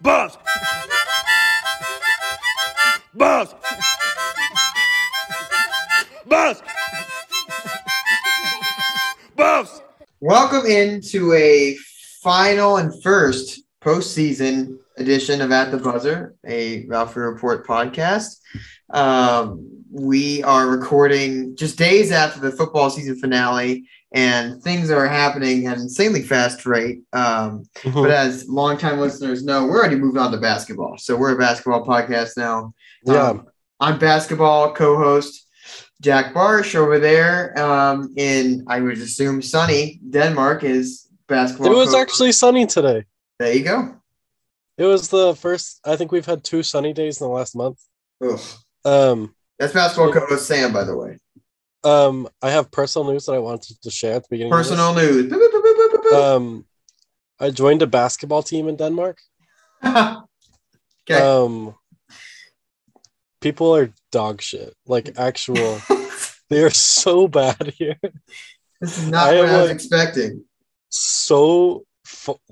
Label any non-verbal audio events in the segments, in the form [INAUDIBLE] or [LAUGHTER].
Buzz! Buzz! Buzz! Buzz! Welcome into a final and first postseason edition of At the Buzzer, a Ralphie Report podcast. Um, we are recording just days after the football season finale, and things are happening at an insanely fast rate. Um, But as longtime listeners know, we're already moved on to basketball. So we're a basketball podcast now. Yeah. Um, I'm basketball co-host Jack Barsh over there um, in, I would assume, sunny Denmark is basketball. It was co- actually sunny today. There you go. It was the first. I think we've had two sunny days in the last month. Um, That's basketball co-host Sam, by the way. Um, I have personal news that I wanted to share at the beginning. Personal news. Um, I joined a basketball team in Denmark. [LAUGHS] okay. Um, people are dog shit. Like actual, [LAUGHS] they are so bad here. this is not I what I was like- expecting. So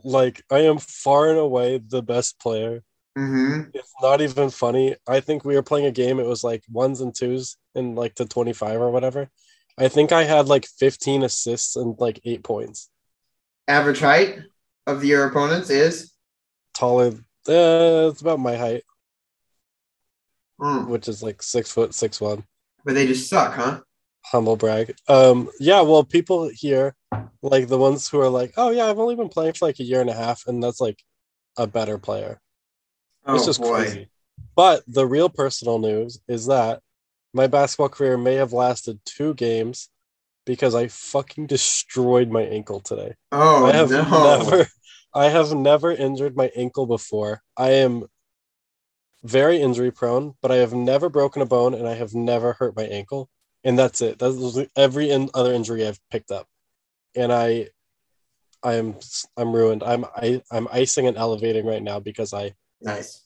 like I am far and away the best player. Hmm It's not even funny. I think we were playing a game. It was like ones and twos in like the 25 or whatever. I think I had like 15 assists and like eight points. Average height of your opponents is. Taller, uh, it's about my height, Mm. which is like six foot, six one. But they just suck, huh? Humble brag. Um, yeah, well, people here, like the ones who are like, oh yeah, I've only been playing for like a year and a half, and that's like a better player. Oh it's just boy. crazy. But the real personal news is that my basketball career may have lasted two games because I fucking destroyed my ankle today. Oh I have no. never I have never injured my ankle before. I am very injury prone, but I have never broken a bone and I have never hurt my ankle. And that's it. That's every in, other injury I've picked up. And I I am I'm ruined. I'm I, I'm icing and elevating right now because I Nice.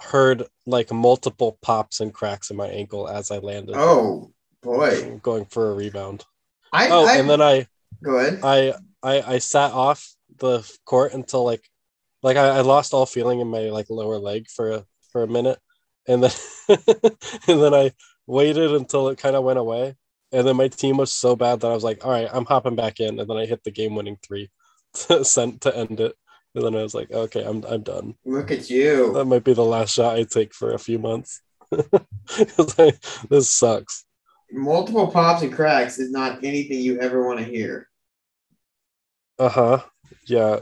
heard like multiple pops and cracks in my ankle as I landed. Oh boy. Going for a rebound. I, Oh, I and then I go ahead. I I I sat off the court until like like I, I lost all feeling in my like lower leg for a for a minute and then [LAUGHS] and then I waited until it kind of went away and then my team was so bad that I was like all right I'm hopping back in and then I hit the game winning three [LAUGHS] to send to end it and then I was like okay I'm I'm done Look at you. that might be the last shot I take for a few months. [LAUGHS] I- this sucks Multiple pops and cracks is not anything you ever want to hear. Uh-huh. Yeah.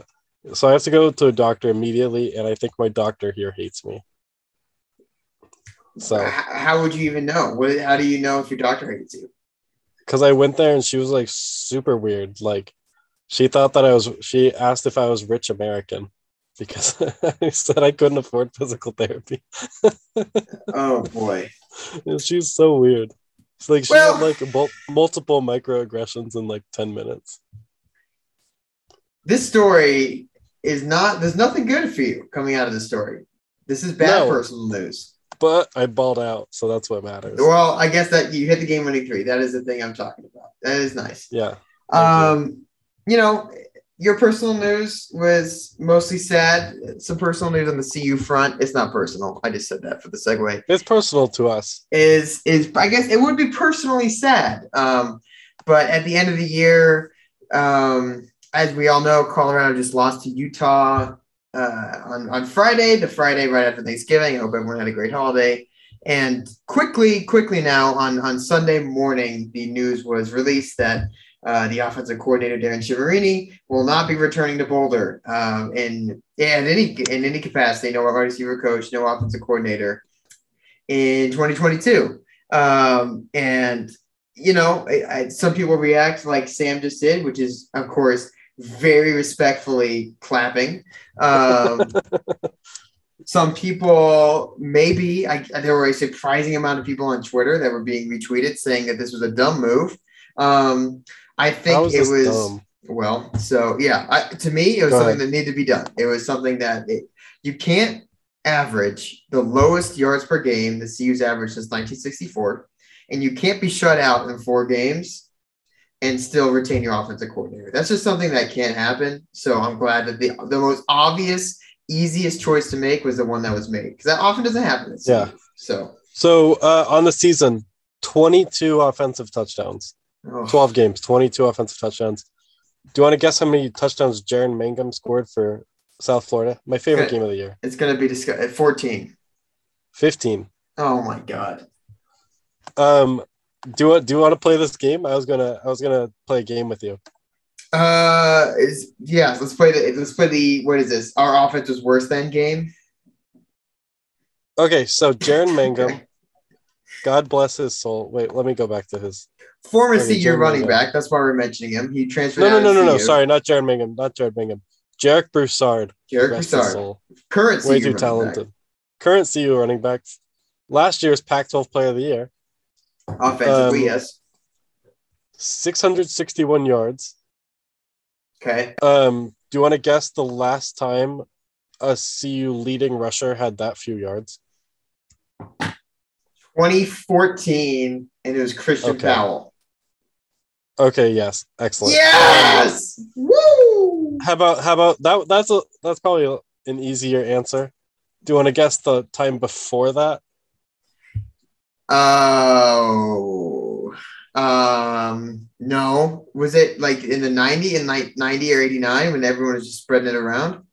So I have to go to a doctor immediately, and I think my doctor here hates me. So, how would you even know? What, how do you know if your doctor hates you? because I went there and she was like super weird. Like, she thought that I was, she asked if I was rich American because [LAUGHS] I said I couldn't afford physical therapy. [LAUGHS] Oh boy. And She's so weird. It's like she Well- had like mul- multiple microaggressions in like 10 minutes. This story is not. There's nothing good for you coming out of this story. This is bad No. personal news. But I balled out, so that's what matters. Well, I guess that you hit the game winning three. That is the thing I'm talking about. That is nice. Yeah. Um, you know, your personal news was mostly sad. Some personal news on the CU front. It's not personal. I just said that for the segue. It's personal to us. Is is I guess it would be personally sad. Um, but at the end of the year, um, as we all know, Colorado just lost to Utah uh, on on Friday, the Friday right after Thanksgiving. I hope everyone had a great holiday. And quickly, quickly now on on Sunday morning, the news was released that uh, the offensive coordinator Darren Chiaverini will not be returning to Boulder um, yeah, in any in any capacity. No wide receiver coach, no offensive coordinator in 2022. Um, and you know, I, I, some people react like Sam just did, which is of course very respectfully clapping. Um, [LAUGHS] some people, maybe, I, there were a surprising amount of people on Twitter that were being retweeted saying that this was a dumb move. Um, I think is it was. dumb? Well, so yeah, I, to me, it was Go something ahead. that needed to be done. It was something that it, you can't average the lowest yards per game the CU's averaged since 1964, and you can't be shut out in four games and still retain your offensive coordinator. That's just something that can't happen. So I'm glad that the the most obvious, easiest choice to make was the one that was made because that often doesn't happen. Yeah. So So uh, on the season, 22 offensive touchdowns, oh, 12 games, 22 offensive touchdowns. Do you want to guess how many touchdowns Jaren Mangham scored for South Florida? My favorite Okay. game of the year. it's gonna be discussed at 14. 15. Oh my god. Um, do you want do you want to play this game? I was gonna I was gonna play a game with you. Uh, is yeah. Let's play the let's play the what is this? Our offense was worse than game. Okay, so Jaren [LAUGHS] Mangham, Okay. God bless his soul. Wait, let me go back to his. Former CU running Lin. back. That's why we're mentioning him. He transferred. No, no, no, no, no. Sorry, not Jared Mangham, not Jared Mangham. Jarek Broussard. Jarek Broussard, soul. current CU Way too running talented. back. Current CU running back. Last year's Pac-12 Player of the Year. Offensively, Um, yes. 661 yards. Okay. Um, do you want to guess the last time a CU leading rusher had that few yards? 2014, and it was Christian Okay. Powell. Okay, yes, excellent. Yes. Woo. How about how about that? That's a that's probably an easier answer. Do you want to guess the time before that? Oh. Um. No. Was it like in the 90 and like 90 or 89 when everyone was just spreading it around?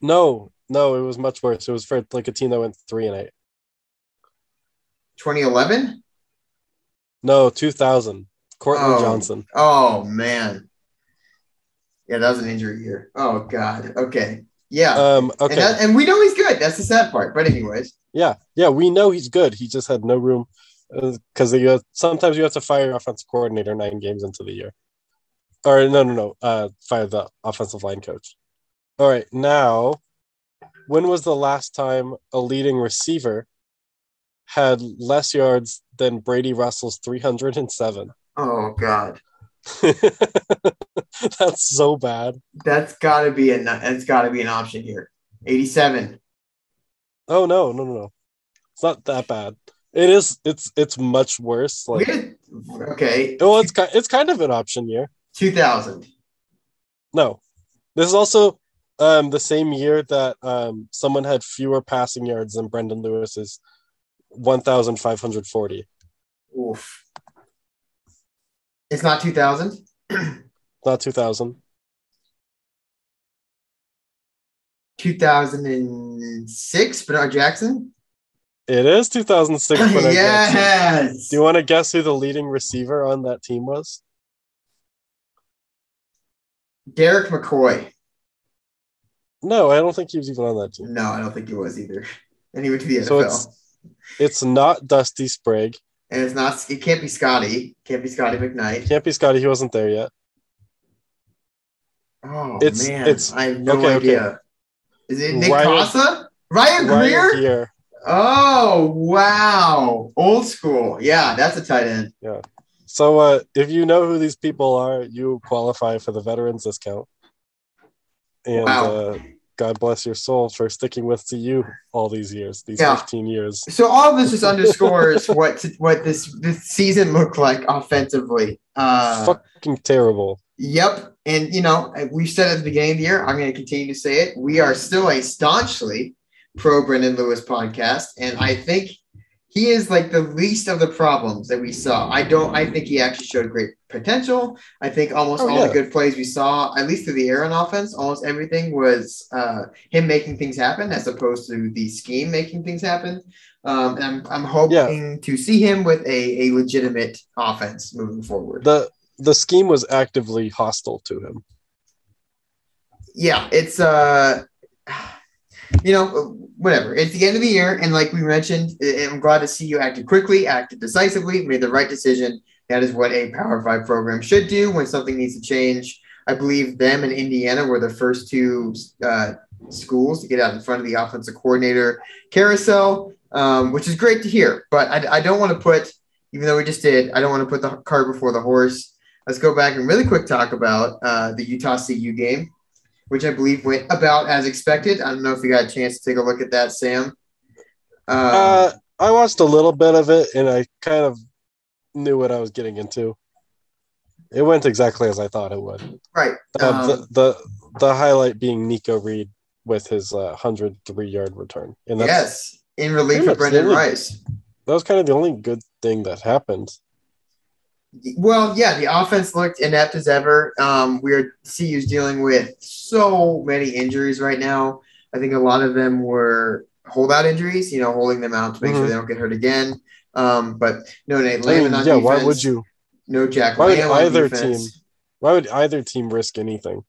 No, no, it was much worse. It was for like a team that went three and eight. 2011. No, two thousand. Cortlen Oh. Johnson. Oh man. Yeah, that was an injury year. Oh god. Okay. Yeah. Um, and, okay, that, and we know he's good. That's the sad part. But anyways, yeah, yeah, we know he's good. He just had no room because you sometimes you have to fire your offensive coordinator nine games into the year, or no, no, no, uh, fire the offensive line coach. All right, now, when was the last time a leading receiver had less yards than Brady Russell's three hundred and seven? oh god, [LAUGHS] That's so bad. that's got to be a that's got to be an option here. 87. Oh no, no, no, no. It's not that bad. It is. It's it's much worse. Like, okay. well, it's ki- it's kind of an option year. 2000. No, this is also um the same year that um someone had fewer passing yards than Brendon Lewis's one thousand five hundred forty. Oof. It's not 2000. [CLEARS THROAT] Not two thousand. 2006. Bernard Jackson. It is two thousand six. yes. Do you want to guess who the leading receiver on that team was? Derek McCoy. No, I don't think he was even on that team. No, I don't think he was either. And he went to the NFL. So it's- It's not Dusty Sprague. and it's not. It can't be Scotty. Can't be Scotty McKnight. Can't be Scotty. He wasn't there yet. Oh It's- man, it's- I have no okay, okay. idea. Is it Nick Ryan- Casa? Ryan Riar Geer? Oh wow, old school. Yeah, that's a tight end. Yeah. So uh, if you know who these people are, you qualify for the veterans discount. And Wow. uh, God bless your soul for sticking with CU all these years, these Yeah. 15 years. So all of this just underscores [LAUGHS] what what this this season looked like offensively. Uh, Fucking terrible. Yep. And, you know, we said at the beginning of the year, I'm going to continue to say it. We are still a staunchly pro Brendon Lewis podcast. And I think he is like the least of the problems that we saw. I don't, I think he actually showed great potential. I think almost Oh, all yeah. the good plays we saw, at least through the air on offense, almost everything was uh, him making things happen as opposed to the scheme making things happen. Um, and I'm, I'm hoping to see him with a, a legitimate offense moving forward. The the scheme was actively hostile to him. yeah, it's uh, you know, whatever. It's the end of the year, and like we mentioned, I'm glad to see you acted quickly, acted decisively, made the right decision. That is what a Power Five program should do when something needs to change. I believe them and Indiana were the first two uh, schools to get out in front of the offensive coordinator carousel, um, which is great to hear. But I, I don't want to put, even though we just did, I don't want to put the cart before the horse. Let's go back and really quick talk about uh, the Utah CU game, which I believe went about as expected. I don't know if you got a chance to take a look at that, Sam. Uh, I watched a little bit of it and I kind of knew what I was getting into. It went exactly as I thought it would. right. Uh, Um, the, the the highlight being Nikko Reed with his uh, 103 yard return, and that's yes, in relief of Brenden Rice. that was kind of the only good thing that happened. Well, yeah, the offense looked inept as ever. Um, we're CU's dealing with so many injuries right now. I think a lot of them were holdout injuries, you know, holding them out to make sure Mhm. they don't get hurt again. Um, but no Nate I mean, Landon yeah, defense. why would you? No Jack why would either defense. team- Why would either team risk anything?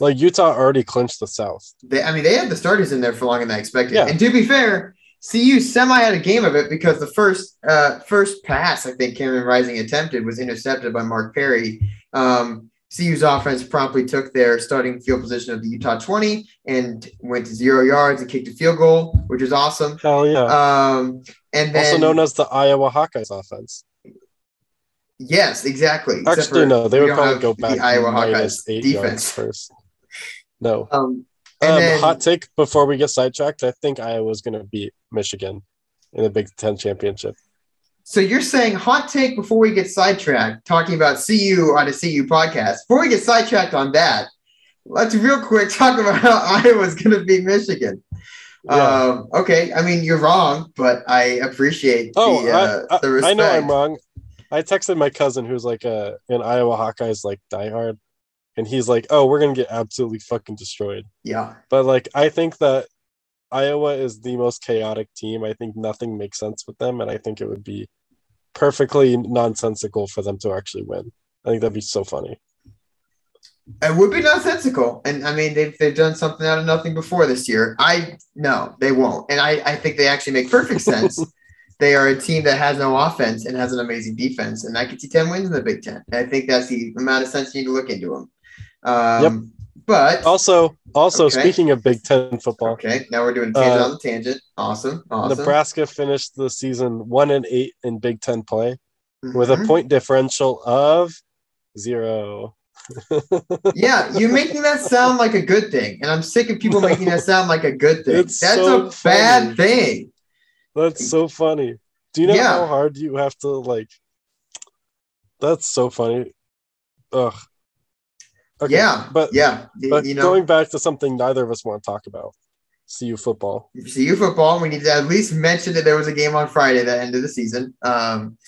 Like Utah already clinched the South. They, I mean, they had the starters in there for longer than I expected. Yeah. And to be fair, CU semi had a game of it because the first uh, first pass I think Cameron Rising attempted was intercepted by Mark Perry. Um, CU's offense promptly took their starting field position of the Utah 20 and went to zero yards and kicked a field goal, which was awesome. Hell yeah! Um, and then also known as the Iowa Hawkeyes offense. yes, exactly. Actually, for no, they would probably go back to the Iowa Hawkeyes defense. first. No. Um, Um, then, hot take before we get sidetracked. I think Iowa's going to beat Michigan in the Big Ten championship. So you're saying hot take before we get sidetracked, talking about CU on a CU podcast. Before we get sidetracked on that, let's real quick [LAUGHS] talk about how Iowa's going to beat Michigan. Yeah. Um, okay, I mean you're wrong, but I appreciate oh, the, uh, I, the respect. I know I'm wrong. I texted my cousin who's like a an Iowa Hawkeyes like diehard, and he's like, "Oh, we're gonna get absolutely fucking destroyed." Yeah, But like, I think that Iowa is the most chaotic team. I think nothing makes sense with them, and I think it would be perfectly nonsensical for them to actually win. I think that'd be so funny. it would be nonsensical, and I mean they've they've done something out of nothing before this year. I no, they won't, and I I think they actually make perfect [LAUGHS] sense. they are a team that has no offense and has an amazing defense, and I could see ten wins in the Big Ten. And I think that's the amount of sense you need to look into them. Um, Yep. But Also, also Okay. speaking of Big Ten football, okay, now we're doing tangent Uh, on the tangent. Awesome, awesome. Nebraska finished the season one and eight in Big Ten play with a Mhm. point differential of zero. [LAUGHS] yeah, you're making that sound like a good thing, and I'm sick of people No. making that sound like a good thing. That's so a bad thing. That's so funny. Do you know Yeah. how hard you have to like? That's so funny. Ugh. Okay, yeah, but yeah. but you know, going back to something neither of us want to talk about, CU football. CU football. We need to at least mention that there was a game on Friday that ended the season. Um,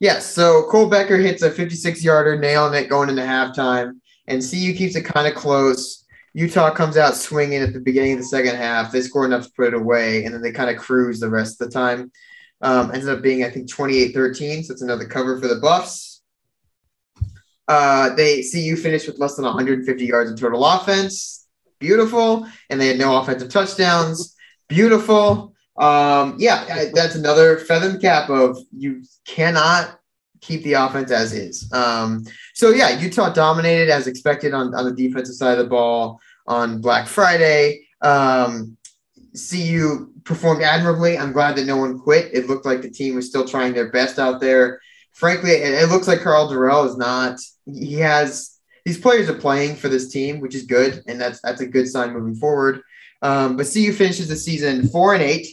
yes, so Cole Becker hits a 56 yarder, nailing it going into halftime, and CU keeps it kind of close. Utah comes out swinging at the beginning of the second half. They score enough to put it away, and then they kind of cruise the rest of the time. Um, ended up being, I think, 28 13. So it's another cover for the Buffs. Uh, they you finish with less than 150 yards of total offense. Beautiful. And they had no offensive touchdowns. Beautiful. Um, yeah, that's another feather in the cap of you cannot keep the offense as is. Um, so yeah, Utah dominated as expected on, on the defensive side of the ball on Black Friday. Um, CU performed admirably. I'm glad that no one quit. It looked like the team was still trying their best out there. Frankly, it, it looks like Karl Dorrell is not. He has these players are playing for this team, which is good, and that's that's a good sign moving forward. Um, but CU finishes the season four and eight,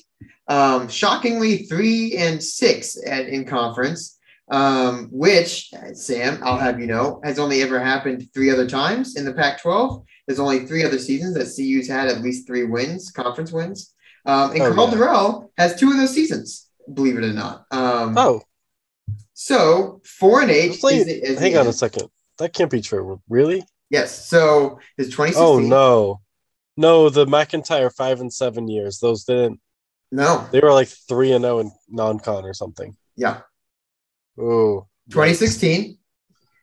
um, shockingly three and six at, in conference, um, which Sam, I'll have you know, has only ever happened three other times in the Pac-12. There's only three other seasons that CU's had at least three wins, conference wins. Um, and Oh, Karl yeah. Dorrell has two of those seasons, believe it or not. Um, Oh, So four and eight. Just like- is is hang on a second. That can't be true. Really? Yes. So it's 2016. Oh no, no. The MacIntyre five and seven years. Those didn't. No. They were like three and zero in non-con or something. Yeah. Oh, 2016,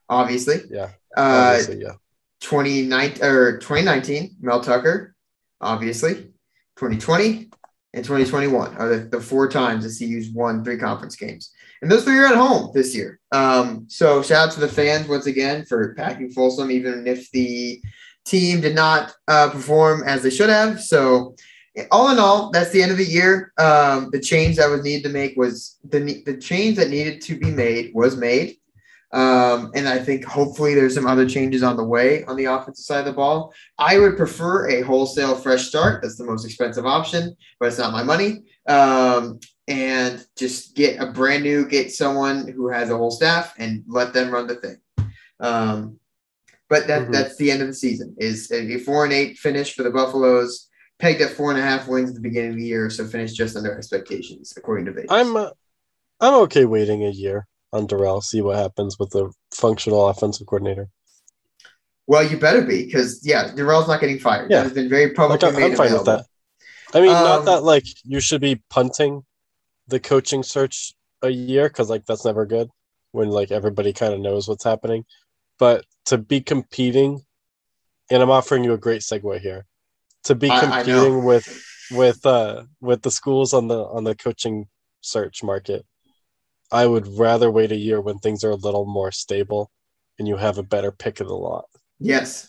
obviously. Yeah. Uh, Obviously, yeah. 29 or 2019, Mel Tucker, obviously. 2020, in 2021 are the, the four times the CU's won three conference games. And those three are at home this year. Um, so shout out to the fans once again for packing Folsom, even if the team did not uh, perform as they should have. So all in all, that's the end of the year. Um, the change that was needed to make was the the change that needed to be made was made. Um, and I think hopefully there's some other changes on the way on the offensive side of the ball. I would prefer a wholesale fresh start. That's the most expensive option, but it's not my money. Um, and just get a brand new, get someone who has a whole staff and let them run the thing. Um, but that mm-hmm. that's the end of the season. Is a four and eight finish for the Buffaloes, pegged at four and a half wins at the beginning of the year, so finished just under expectations according to Vegas. I'm uh, I'm okay waiting a year on Dorrell, see what happens with the functional offensive coordinator. Well, you better be because yeah, Dorrell's not getting fired. Yeah. That has been very publicly like, I'm, fine with that. I mean, um, not that like you should be punting the coaching search a year because like that's never good when like everybody kind of knows what's happening. But to be competing, and I'm offering you a great segue here, to be competing I, I with with uh with the schools on the on the coaching search market I would rather wait a year when things are a little more stable and you have a better pick of the lot. Yes.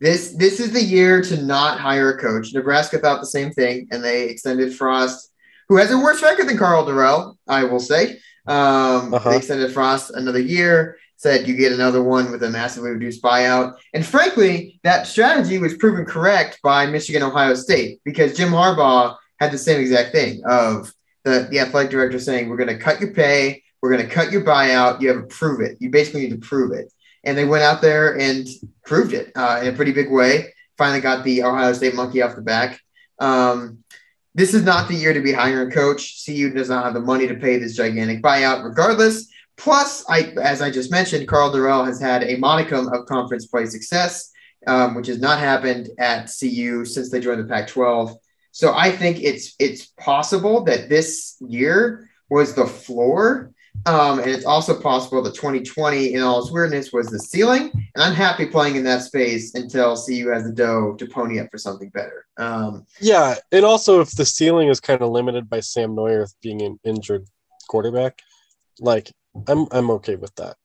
This this is the year to not hire a coach. Nebraska thought the same thing, and they extended Frost, who has a worse record than Karl Dorrell, I will say. Um, uh-huh. They extended Frost another year, said you get another one with a massively reduced buyout. And frankly, that strategy was proven correct by Michigan Ohio State because Jim Harbaugh had the same exact thing of the, the athletic director saying, we're going to cut your pay, we're going to cut your buyout. You have to prove it. You basically need to prove it. And they went out there and proved it uh, in a pretty big way. Finally got the Ohio State monkey off the back. Um, this is not the year to be hiring a coach. CU does not have the money to pay this gigantic buyout, regardless. Plus, I, as I just mentioned, Karl Dorrell has had a modicum of conference play success, um, which has not happened at CU since they joined the Pac-12. So I think it's it's possible that this year was the floor. Um, and it's also possible that 2020, in all its weirdness, was the ceiling. And I'm happy playing in that space until CU has the dough to pony up for something better. Um, yeah, and also if the ceiling is kind of limited by Sam Noyer being an injured quarterback, like I'm I'm okay with that.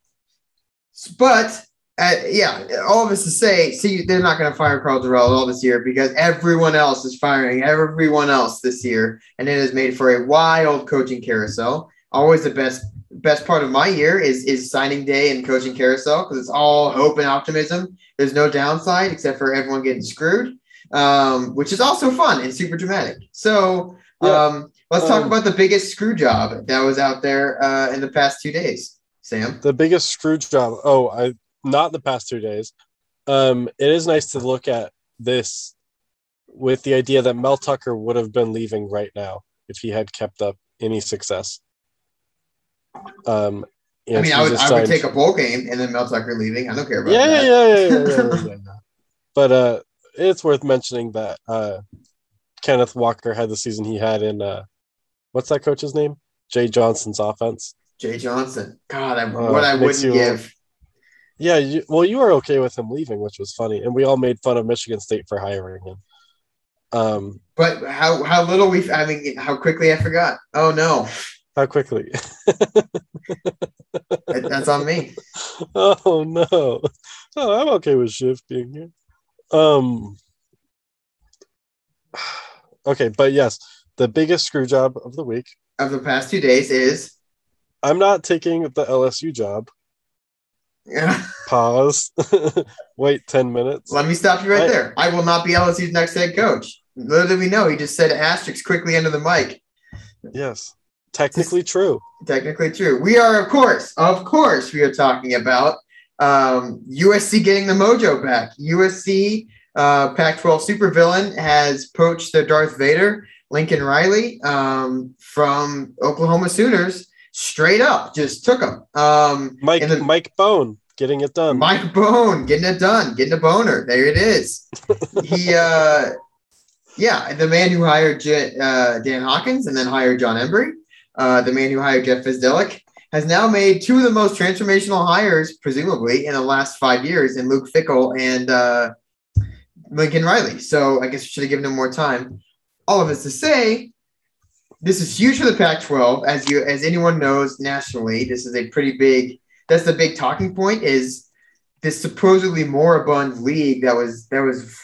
But uh, yeah, all of this to say, see, they're not going to fire Karl Dorrell all this year because everyone else is firing everyone else this year, and it has made for a wild coaching carousel. Always the best best part of my year is is signing day and coaching carousel because it's all hope and optimism. There's no downside except for everyone getting screwed, um, which is also fun and super dramatic. So yeah. um, let's talk um, about the biggest screw job that was out there uh, in the past two days. Sam, the biggest screw job. Oh, I not the past two days. Um, it is nice to look at this with the idea that Mel Tucker would have been leaving right now if he had kept up any success. Um, I mean, I would, I would take a bowl game and then Mel Tucker leaving. I don't care about yeah, that. Yeah, yeah, yeah, [LAUGHS] yeah. But uh, it's worth mentioning that uh, Kenneth Walker had the season he had in uh, what's that coach's name? Jay Johnson's offense. Jay Johnson. God, I, uh, what I wouldn't give. Yeah, you, well, you were okay with him leaving, which was funny, and we all made fun of Michigan State for hiring him. Um, but how how little we I mean how quickly I forgot. Oh no. How quickly? [LAUGHS] That's on me. Oh no. Oh, I'm okay with Shift being here. Um Okay, but yes, the biggest screw job of the week of the past two days is I'm not taking the LSU job. Yeah. Pause. [LAUGHS] Wait 10 minutes. Let me stop you right I, there. I will not be LSU's next head coach. Little did we know, he just said asterisks quickly under the mic. Yes. Technically just, true. Technically true. We are, of course, of course, we are talking about um, USC getting the mojo back. USC uh, Pac 12 supervillain has poached the Darth Vader, Lincoln Riley, um, from Oklahoma Sooners straight up just took him. Um, Mike the, Mike Bohn getting it done. Mike Bone getting it done, getting a boner. There it is. [LAUGHS] he, uh, yeah, the man who hired J- uh, Dan Hawkins and then hired Jon Embree, uh, the man who hired Jeff Bzdelik, has now made two of the most transformational hires, presumably, in the last five years in Luke Fickell and uh, Lincoln Riley. So I guess we should have given him more time. All of this to say, this is huge for the Pac-12, as you as anyone knows nationally. This is a pretty big. That's the big talking point. Is this supposedly moribund league that was that was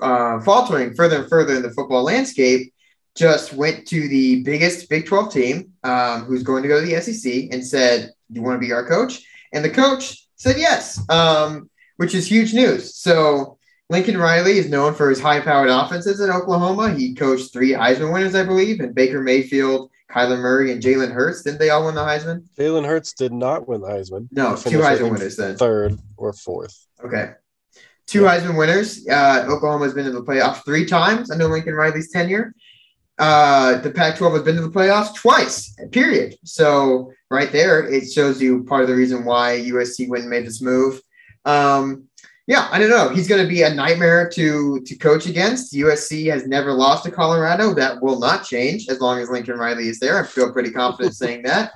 uh, faltering further and further in the football landscape just went to the biggest Big 12 team, um, who's going to go to the SEC, and said, "Do you want to be our coach?" And the coach said yes, um, which is huge news. So Lincoln Riley is known for his high-powered offenses in Oklahoma. He coached three Heisman winners, I believe, and Baker Mayfield, Kyler Murray, and Jalen Hurts. Didn't they all win the Heisman? Jalen Hurts did not win the Heisman. No, two Heisman winners then. Third or fourth. Okay. Two Heisman winners. Uh, Oklahoma has been in the playoffs three times under Lincoln Riley's tenure. Uh, the Pac 12 has been to the playoffs twice, period. So, right there, it shows you part of the reason why USC went and made this move. Um, yeah, I don't know. He's going to be a nightmare to to coach against. USC has never lost to Colorado. That will not change as long as Lincoln Riley is there. I feel pretty confident [LAUGHS] saying that.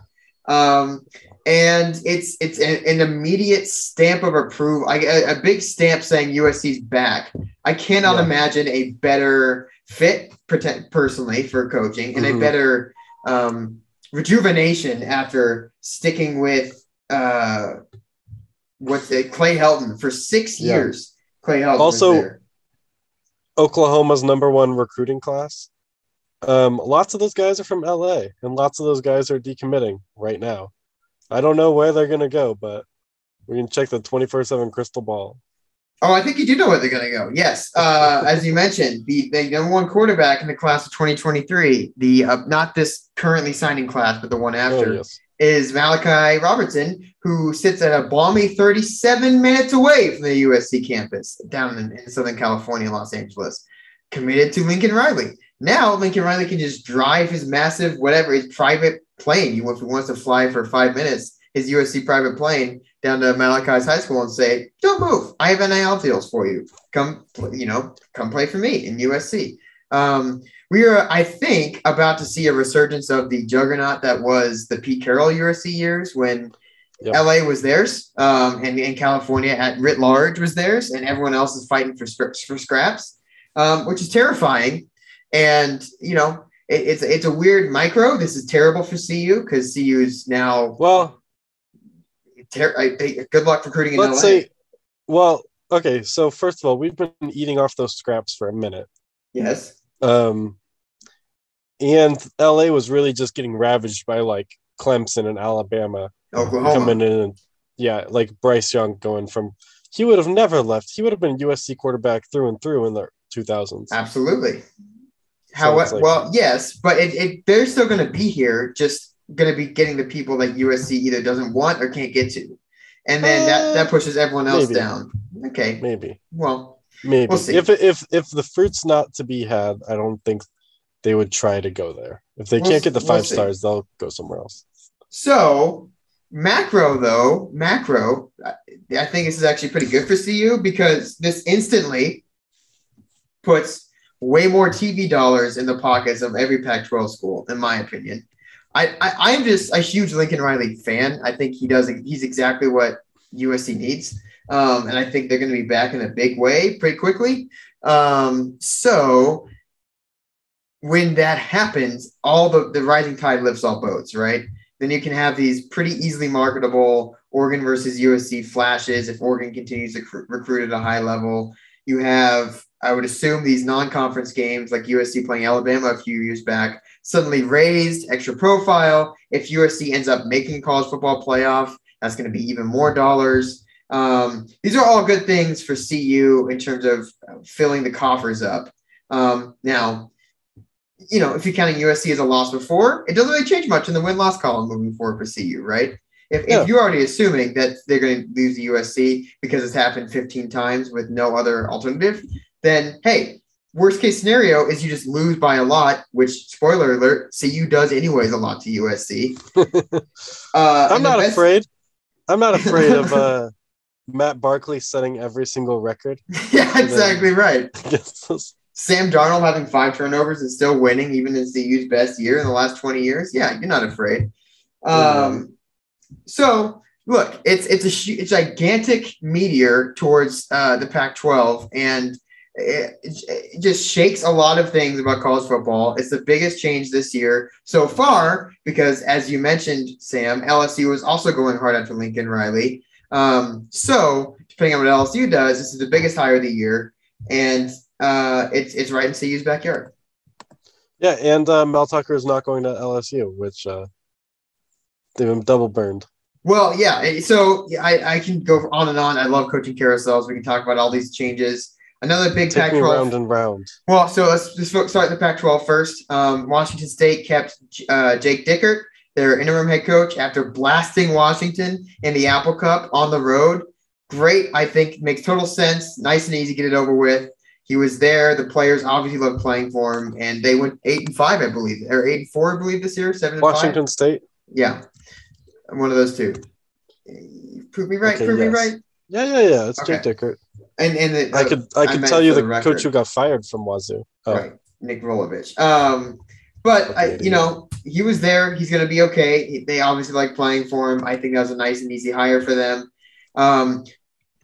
Um, and it's it's an, an immediate stamp of approval, I, a, a big stamp saying USC's back. I cannot Yeah. imagine a better fit, pretend, personally, for coaching, and a Mhm. better um, rejuvenation after sticking with uh, it, Clay Helton for six Yeah. years. Clay Helton Also-. Oklahoma's number one recruiting class. Um, lots of those guys are from LA, and lots of those guys are decommitting right now. I don't know where they're gonna go, but we can check the twenty four seven crystal ball. Oh, I think you do know where they're going to go. Yes, uh, as you mentioned, the, the number one quarterback in the class of 2023, the uh, not this currently signing class, but the one after, Oh, yes. Is Malachi Robertson, who sits at a balmy 37 minutes away from the USC campus down in, in Southern California, Los Angeles, committed to Lincoln Riley. Now Lincoln Riley can just drive his massive whatever his private plane. If he wants to fly for five minutes, his USC private plane down to Malachi's high school and say, "Don't move. I have NIL deals for you. Come, you know, come play for me in USC." Um, we are, I think, about to see a resurgence of the juggernaut that was the Pete Carroll USC years when Yep. LA was theirs, um, and, and California at writ large was theirs, and everyone else is fighting for scraps, for scraps, um, which is terrifying. And you know, it, it's it's a weird micro. This is terrible for CU because CU is now Well, ter- I- I- good luck recruiting in let's LA. say, well, okay. So first of all, we've been eating off those scraps for a minute. yes, Um, and LA was really just getting ravaged by like Clemson and Alabama Oklahoma. coming in and yeah, like Bryce Young going from he would have never left. He would have been USC quarterback through and through in the 2000s. Absolutely. How it's like- well, yes, but it, it they're still going to be here, just going to be getting the people that USC either doesn't want or can't get to, and then that Uh, that pushes everyone else maybe. down. Okay, Maybe, well, maybe We'll see. if if if the fruit's not to be had, I don't think they would try to go there. If they We'll can't get the s- we'll five stars, they'll go somewhere else. so macro though macro, I I think this is actually pretty good for CU because this instantly puts way more TV dollars in the pockets of every Pac-12 school, in my opinion. I, I I'm just a huge Lincoln Riley fan. I think he does he's exactly what USC needs. Um, and I think they're going to be back in a big way pretty quickly. Um, so when that happens, all the, the rising tide lifts all boats, right? Then you can have these pretty easily marketable Oregon versus USC flashes if Oregon continues to cr- recruit at a high level. You have, I would assume, these non conference games like USC playing Alabama a few years back suddenly raised, extra profile. If USC ends up making college football playoff, that's going to be even more dollars. Um, these are all good things for CU in terms of filling the coffers up. Um, now, you know, if you're counting USC as a loss before, it doesn't really change much in the win loss column moving forward for CU, right? If, Yeah. if you're already assuming that they're going to lose the USC because it's happened 15 times with no other alternative, then hey, worst case scenario is you just lose by a lot, which spoiler alert, CU does anyways a lot to USC. [LAUGHS] Uh, I'm not best- afraid. I'm not [LAUGHS] afraid of uh, Matt Barkley setting every single record [LAUGHS] yeah, exactly right. Sam Darnold having five turnovers and still winning, even in CU's best year in the last 20 years. Yeah, you're not afraid. Um, so look, it's it's a gigantic meteor towards uh, the Pac-12, and it, it just shakes a lot of things about college football. It's the biggest change this year so far because, as you mentioned, Sam, LSU was also going hard after Lincoln Riley. Um, so, depending on what LSU does, this is the biggest hire of the year, and uh, it's it's right in CU's backyard. Yeah, and uh, Mel Tucker is not going to LSU, which uh, they've been double burned. Well, yeah. eh, So I, I can go on and on. I love coaching carousels. We can talk about all these changes. Another big Take me Pac-12. round and round. Well, so let's just start the Pac-12 first. Um, Washington State kept uh, Jake Dickert, their interim head coach, after blasting Washington in the Apple Cup on the road. Great, I think makes total sense. Nice and easy, to get it over with. He was there. The players obviously loved playing for him, and they went eight and five, I believe, or eight and four, I believe, this year. Seven Washington State. Yeah, one of those two. Prove me right. Okay, prove me right. Yeah, yeah, yeah. It's Okay. Jake Dickert. And and the, I could, I I could meant tell you the, the coach who got fired from Wazoo. Oh, Right, Nick Rolovich. Um, but I, you know, he was there. He's going to be okay. They obviously like playing for him. I think that was a nice and easy hire for them. Um,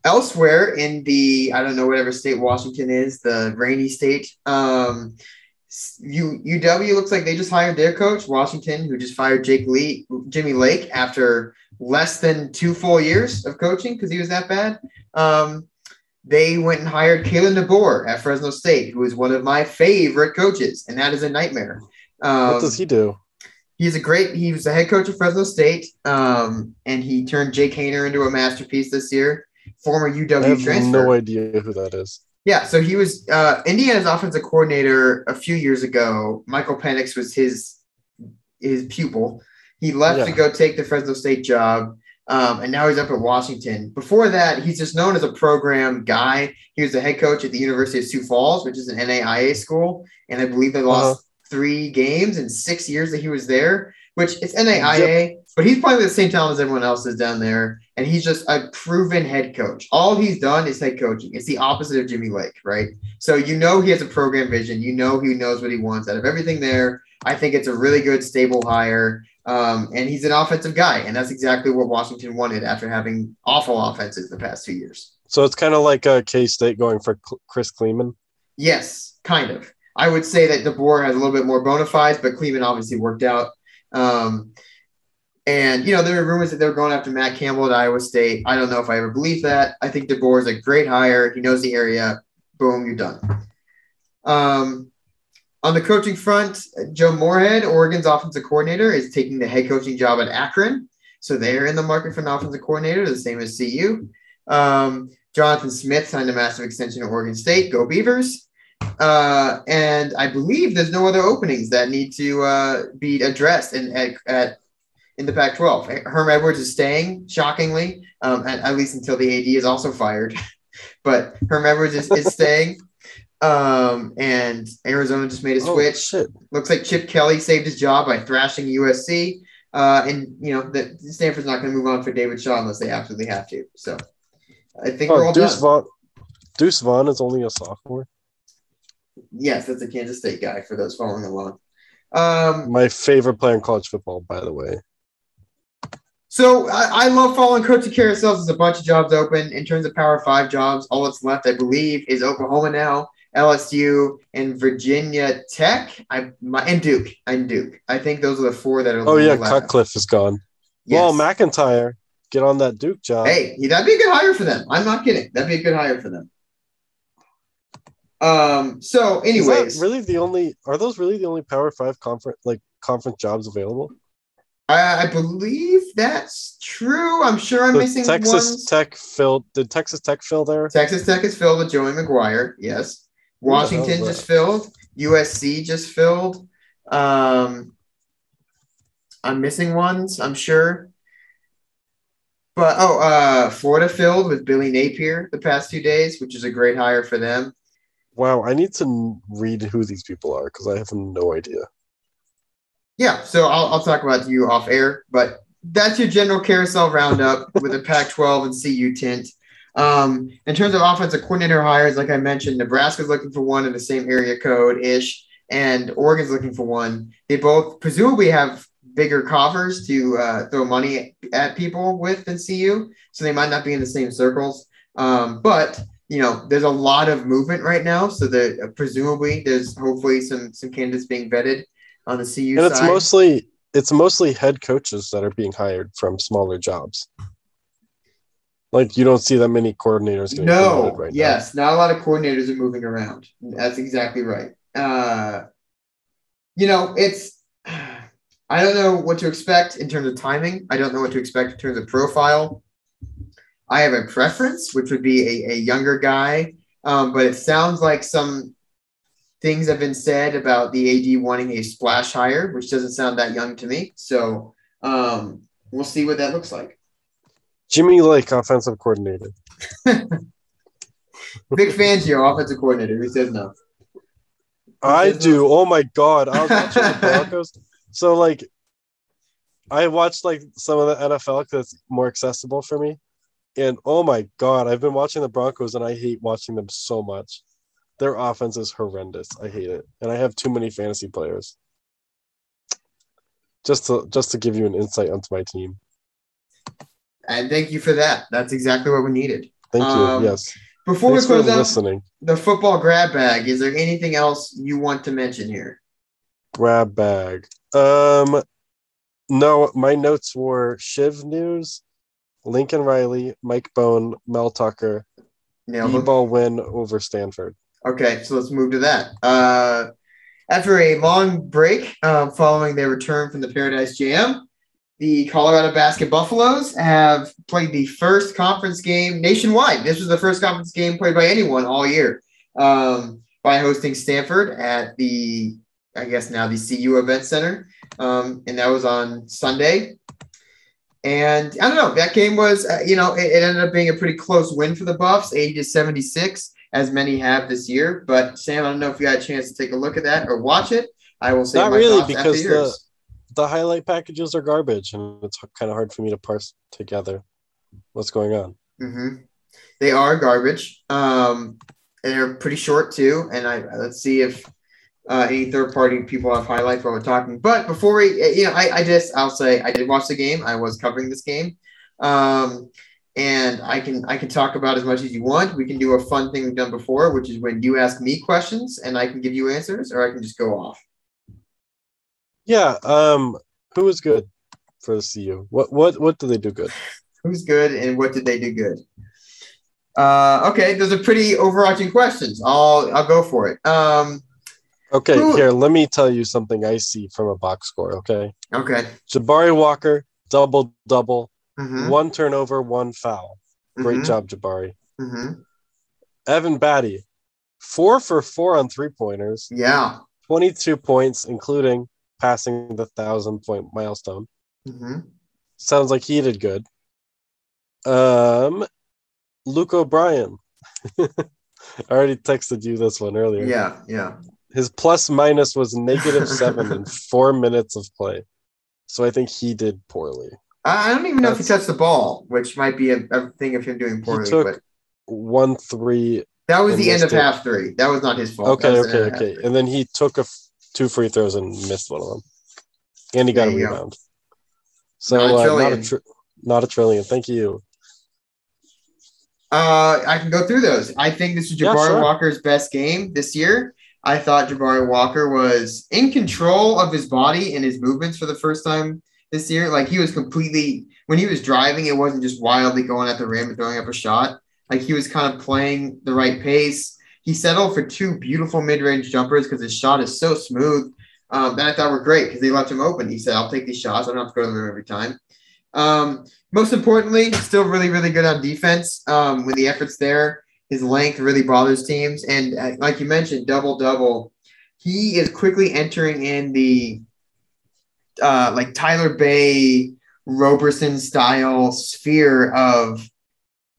elsewhere in the, I don't know whatever state Washington is, the rainy state. Um, U, UW looks like they just hired their coach, Washington, who just fired Jake Lee, Jimmy Lake after less than two full years of coaching because he was that bad. Um, they went and hired Kalen DeBoer at Fresno State, who is one of my favorite coaches, and that is a nightmare. Um, what does he do? He's a great. He was the head coach of Fresno State, um, and he turned Jake Haener into a masterpiece this year. Former UW transfer. I have transfer. no idea who that is. Yeah, so he was uh, Indiana's offensive coordinator a few years ago. Michael Penix was his his pupil. He left to go take the Fresno State job, um, and now he's up at Washington. Before that, he's just known as a program guy. He was the head coach at the University of Sioux Falls, which is an NAIA school, and I believe they lost Uh-huh. three games in six years that he was there. Which it's NAIA, but he's playing with the same talent as everyone else is down there, and he's just a proven head coach. All he's done is head coaching. It's the opposite of Jimmy Lake, right? So you know he has a program vision. You know he knows what he wants out of everything there. I think it's a really good, stable hire. Um, and he's an offensive guy, and that's exactly what Washington wanted after having awful offenses the past two years. So it's kind of like uh, K State going for Chris Klieman. Yes, kind of. I would say that DeBoer has a little bit more bona fides, but Cleveland obviously worked out. Um, and you know, there were rumors that they were going after Matt Campbell at Iowa State. I don't know if I ever believe that. I think DeBoer is a great hire. He knows the area. Boom, you're done. Um, on the coaching front, Joe Moorhead, Oregon's offensive coordinator, is taking the head coaching job at Akron. So they're in the market for an offensive coordinator, the same as CU. Um, Jonathan Smith signed a massive extension at Oregon State. Go Beavers. Uh, and I believe there's no other openings that need to uh, be addressed in at, at in the Pac-12. Herm Edwards is staying, shockingly, um, at, at least until the AD is also fired. [LAUGHS] but Herm Edwards is, is staying. Um, and Arizona just made a Oh, switch. shit. Looks like Chip Kelly saved his job by thrashing USC. Uh, and you know that Stanford's not going to move on for David Shaw unless they absolutely have to. So I think we're Oh, all Deuce done. Vaughn. Deuce Vaughn is only a sophomore. Yes, that's a Kansas State guy for those following along. Um, My favorite player in college football, by the way. So I, I love following coaching carousels. There's a bunch of jobs open in terms of Power Five jobs. All that's left, I believe, is Oklahoma now, LSU, and Virginia Tech. I my, and Duke and Duke. I think those are the four that are. Oh yeah, left. Cutcliffe is gone. Yes. Well, MacIntyre, get on that Duke job. Hey, that'd be a good hire for them. I'm not kidding. That'd be a good hire for them. Um. So, anyways, really the only? Are those really the only Power Five conference like conference jobs available? I, I believe that's true. I'm sure I'm Did missing Texas ones. Tech filled. Did Texas Tech fill there? Texas Tech is filled with Joey McGuire. Yes. Who the hell Washington just filled. USC just filled. Um, I'm missing ones, I'm sure. But oh, uh, Florida filled with Billy Napier the past two days, which is a great hire for them. Wow, I need to read who these people are because I have no idea. Yeah, so I'll, I'll talk about you off air, but that's your general carousel roundup [LAUGHS] with a Pac 12 and CU tint. Um, in terms of offensive coordinator hires, like I mentioned, Nebraska's looking for one in the same area code ish, and Oregon's looking for one. They both presumably have bigger coffers to uh, throw money at people with than CU, so they might not be in the same circles. Um, but you know, there's a lot of movement right now. So that uh, presumably there's hopefully some some candidates being vetted on the CU and it's mostly it's mostly head coaches that are being hired from smaller jobs. Like you don't see that many coordinators. getting no, right now. yes, not a lot of coordinators are moving around. That's exactly right. Uh, you know, it's [SIGHS] I don't know what to expect in terms of timing. I don't know what to expect in terms of profile. I have a preference, which would be a, a younger guy, um, but it sounds like some things have been said about the AD wanting a splash hire, which doesn't sound that young to me. So um, we'll see what that looks like. Jimmy Lake, offensive coordinator. [LAUGHS] Vic Fangio, offensive coordinator, who says no? I says do. Oh my god, I was watching the [LAUGHS] Broncos. So like, I watched like some of the NFL because it's more accessible for me, and oh my god, I've been watching the Broncos and I hate watching them so much. Their offense is horrendous. I hate it, and I have too many fantasy players. Just to just to give you an insight onto my team. And thank you for that. That's exactly what we needed. Thank you. Um, yes. Before Thanks we close out listening. the football grab bag, is there anything else you want to mention here? Grab bag. Um, no, my notes were Chev News, Lincoln Riley, Mike Bone, Mel Tucker, Nailed. E-ball win over Stanford. Okay, so let's move to that. Uh, after a long break uh, following their return from the Paradise Jam, the Colorado Basket Buffaloes have played the first conference game nationwide. This was the first conference game played by anyone all year um, by hosting Stanford at the, I guess now the CU Event Center. Um, and that was on Sunday. And I don't know, that game was, uh, you know, it, it ended up being a pretty close win for the Buffs, 80 to 76 as many have this year. But Sam, I don't know if you had a chance to take a look at that or watch it. I will say Not really, because the- The highlight packages are garbage, and it's kind of hard for me to parse together what's going on. hmm They are garbage. Um, and they're pretty short too. And I let's see if uh, any third party people have highlights while we're talking. But before we, you know, I, I just I'll say I did watch the game. I was covering this game. Um, and I can I can talk about as much as you want. We can do a fun thing we've done before, which is when you ask me questions and I can give you answers, or I can just go off. Yeah. Um. Who was good for the CU? What what what do they do good? Who's good and what did they do good? Uh, okay, those are pretty overarching questions. I'll I'll go for it. Um, Okay, Who- here. Let me tell you something I see from a box score. Okay, okay. Jabari Walker double double, Mhm, one turnover, one foul. Great mhm, job, Jabari. mhm. Evan Battey, four for four on three pointers, Yeah. 22 points, including passing the thousand point milestone. hmm Sounds like he did good. Um, Luke O'Brien. [LAUGHS] I already texted you this one earlier. Yeah. Yeah. His plus minus was negative [LAUGHS] seven in four minutes of play. So I think he did poorly. I don't even know if he touched the ball, which might be a, a thing of him doing poorly. took but One three. that was the end of it. half three. That was not his fault. Okay, okay, okay. And then he took a f- two free throws and missed one of them. And he got There a you go. rebound. So Not a uh, not a trillion. tr- not a trillion. Thank you. Uh, I can go through those. I think this is Yeah, Jabari sure. Walker's best game this year. I thought Jabari Walker was in control of his body and his movements for the first time this year. Like he was completely when he was driving, it wasn't just wildly going at the rim and throwing up a shot. Like he was kind of playing the right pace. He settled for two beautiful mid-range jumpers because his shot is so smooth. Um, that I thought were great because they left him open. He said, "I'll take these shots. I don't have to go to the rim every time." Um, most importantly, still really, really good on defense. Um, when the effort's there, his length really bothers teams. And uh, like you mentioned, double double. He is quickly entering in the uh, like Tyler Bey, Roberson style sphere of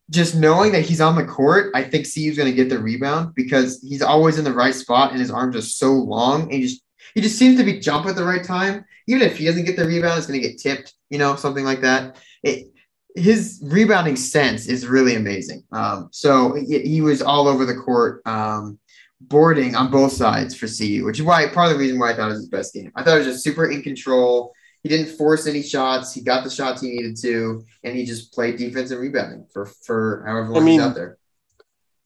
just knowing that he's on the court. I think CU's going to get the rebound because he's always in the right spot and his arms are so long and he just he just seems to be jump at the right time. Even if he doesn't get the rebound, it's going to get tipped, you know, something like that. It, his rebounding sense is really amazing. Um, so he, he was all over the court, um, boarding on both sides for CU, which is why part of the reason why I thought it was his best game. I thought it was just super in control. He didn't force any shots. He got the shots he needed to, and he just played defense and rebounding for for however long I mean, he's out there.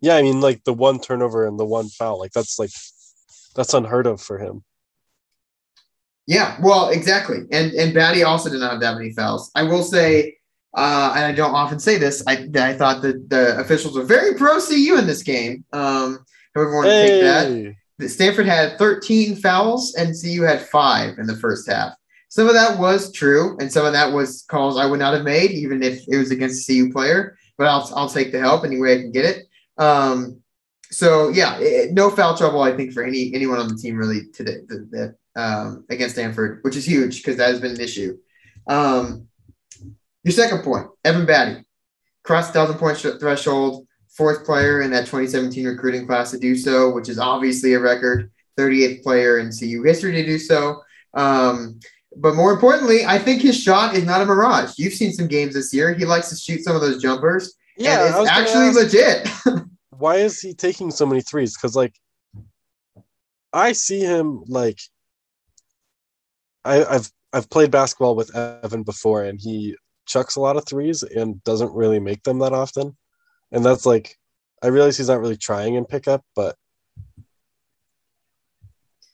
Yeah, I mean, like the one turnover and the one foul, like that's like that's unheard of for him. Yeah, well, exactly. And and Battey also did not have that many fouls. I will say, uh, and I don't often say this, I I thought that the officials were very pro CU in this game. Um, however, want to take that. Hey, Stanford had 13 fouls and CU had five in the first half. Some of that was true, and some of that was calls I would not have made, even if it was against a CU player. But I'll I'll take the help any way I can get it. Um, so yeah, it, no foul trouble I think for any anyone on the team really today that, that um, against Stanford, which is huge because that has been an issue. Um, your second point, Evan Battey, crossed thousand point sh- threshold, fourth player in that 2017 recruiting class to do so, which is obviously a record. 38th player in CU history to do so. Um, but more importantly, I think his shot is not a mirage. You've seen some games this year. He likes to shoot some of those jumpers. yeah, and it's actually ask, legit. [LAUGHS] why is he taking so many threes? Because like, I see him like, I, I've I've played basketball with Evan before, and he chucks a lot of threes and doesn't really make them that often, and that's like, I realize he's not really trying in pickup, but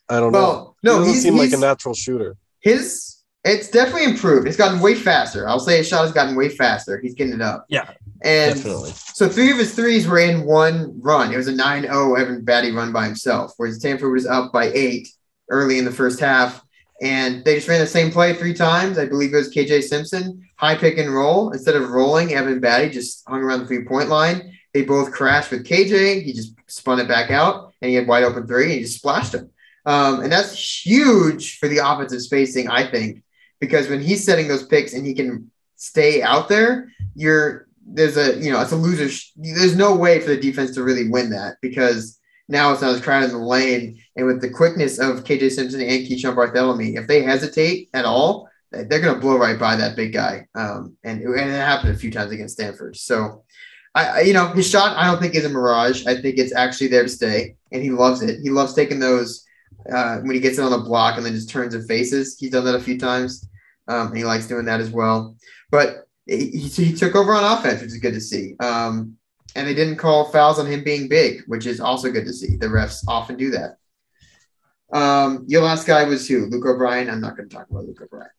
I don't know. No, He no, doesn't he's, seem like a natural shooter. his it's definitely improved. It's gotten way faster. I'll say his shot has gotten way faster. He's getting it up. Yeah, And Definitely. so three of his threes were in one run. It was a 9-0 Evan Battey run by himself, whereas Stanford was up by eight early in the first half. And they just ran the same play three times. I believe it was KJ Simpson, high pick and roll. Instead of rolling, Evan Battey just hung around the three-point line. They both crashed with KJ. He just spun it back out, and he had wide open three, and he just splashed him. Um, and that's huge for the offensive spacing, I think, because when he's setting those picks and he can stay out there, you're there's a you know it's a loser. sh- There's no way for the defense to really win that because now it's not as crowded in the lane, and with the quickness of KJ Simpson and Keeshawn Barthelemy, if they hesitate at all, they're going to blow right by that big guy. Um, and, and it happened a few times against Stanford. So. I, you know, his shot, I don't think is a mirage. I think it's actually there to stay, and he loves it. He loves taking those uh, when he gets it on the block and then just turns and faces. He's done that a few times, um, and he likes doing that as well. But he, he took over on offense, which is good to see. Um, and they didn't call fouls on him being big, which is also good to see. The refs often do that. Um, your last guy was who? Luke O'Brien. I'm not going to talk about Luke O'Brien.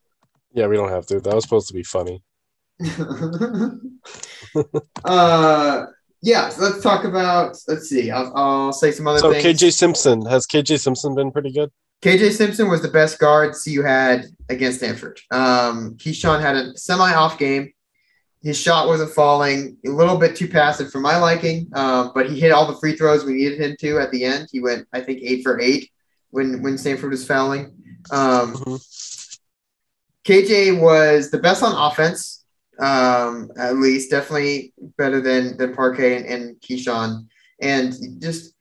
Yeah, we don't have to. That was supposed to be funny. [LAUGHS] uh, yeah, so let's talk about. Let's see. I'll, I'll say some other So things. KJ Simpson has KJ Simpson been pretty good? KJ Simpson was the best guard CU had against Stanford. Um, Keeshawn had a semi off game. His shot wasn't falling, a little bit too passive for my liking, um, but he hit all the free throws we needed him to at the end. He went, I think, eight for eight when when Stanford was fouling. Um, Mhm. KJ was the best on offense, um, at least definitely better than than Parquet and, and Keeshawn, and just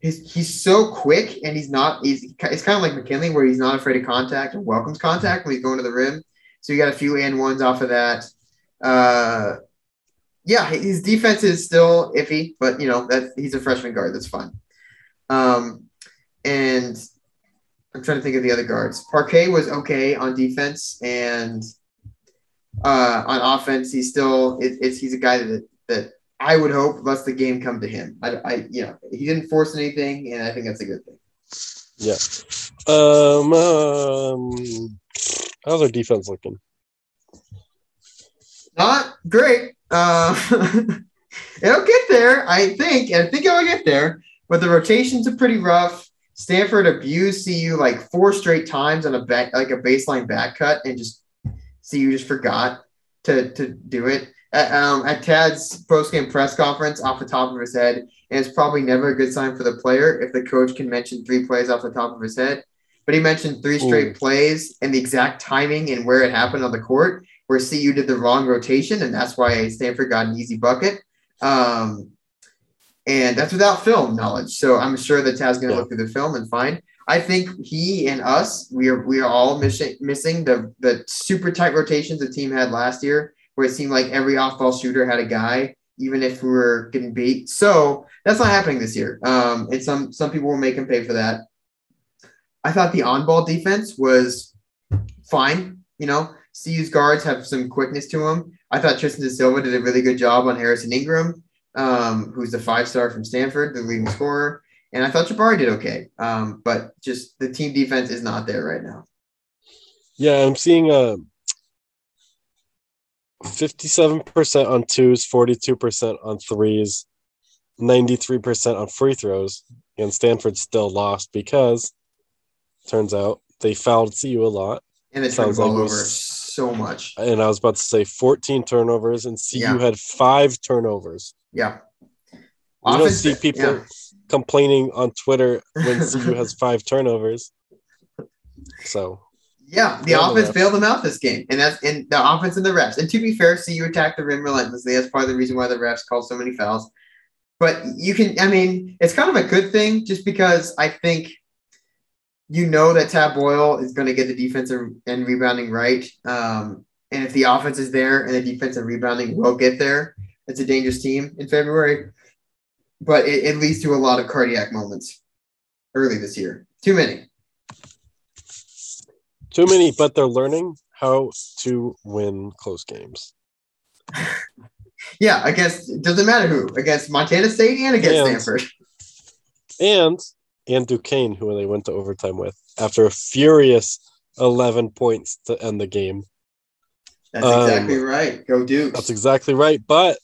he's he's so quick and he's not he's it's kind of like McKinley where he's not afraid of contact and welcomes contact when he's going to the rim. So you got a few and ones off of that. Uh, yeah, his defense is still iffy, but you know that he's a freshman guard. That's fine. Um, and I'm trying to think of the other guards. Parquet was okay on defense, and uh, on offense, he's still it, it's he's a guy that that I would hope lets the game come to him. I, I you know he didn't force anything, and I think that's a good thing. Yeah. Um, um how's our defense looking? Not great. Uh, [LAUGHS] it'll get there, I think. I think it'll get there, but the rotations are pretty rough. Stanford abused CU like four straight times on a back, like a baseline back cut, and just CU just forgot to to do it. At, um, at Tad's postgame press conference, off the top of his head, and it's probably never a good sign for the player if the coach can mention three plays off the top of his head. But he mentioned three straight plays and the exact timing and where it happened on the court where CU did the wrong rotation, and that's why Stanford got an easy bucket. Um, and that's without film knowledge. So I'm sure that Tad's going to Yeah. look through the film and find. I think he and us, we are we are all missing missing the the super tight rotations the team had last year, where it seemed like every off ball shooter had a guy, even if we were getting beat. So that's not happening this year. Um, and some some people will make him pay for that. I thought the on ball defense was fine. You know, CU's guards have some quickness to them. I thought Tristan da Silva did a really good job on Harrison Ingram. Um, who's the five star from Stanford, the leading scorer. And I thought Jabari did okay, um, but just the team defense is not there right now. Yeah, I'm seeing a 57% on twos, 42% on threes, 93% on free throws, and Stanford still lost because turns out they fouled CU a lot. And the Sounds like over so much. And I was about to say 14 turnovers, and CU Yeah. had five turnovers. Yeah. You don't see people yeah. complaining on Twitter when [LAUGHS] CU has five turnovers. So Yeah, the the offense refs. bailed them out this game, and that's and the offense and the refs. And to be fair, CU attacked the rim relentlessly. That's part of the reason why the refs called so many fouls. But you can, I mean, it's kind of a good thing just because I think you know that Tad Boyle is going to get the defensive and rebounding right. Um, and if the offense is there and the defensive rebounding will get there, it's a dangerous team in February. But it, it leads to a lot of cardiac moments early this year. Too many. too many, but they're learning how to win close games. Yeah, against it doesn't matter who against Montana State and against And- Stanford. and and Duquesne, who they went to overtime with after a furious 11 points to end the game. That's Um, exactly right. Go Dukes. That's exactly right. But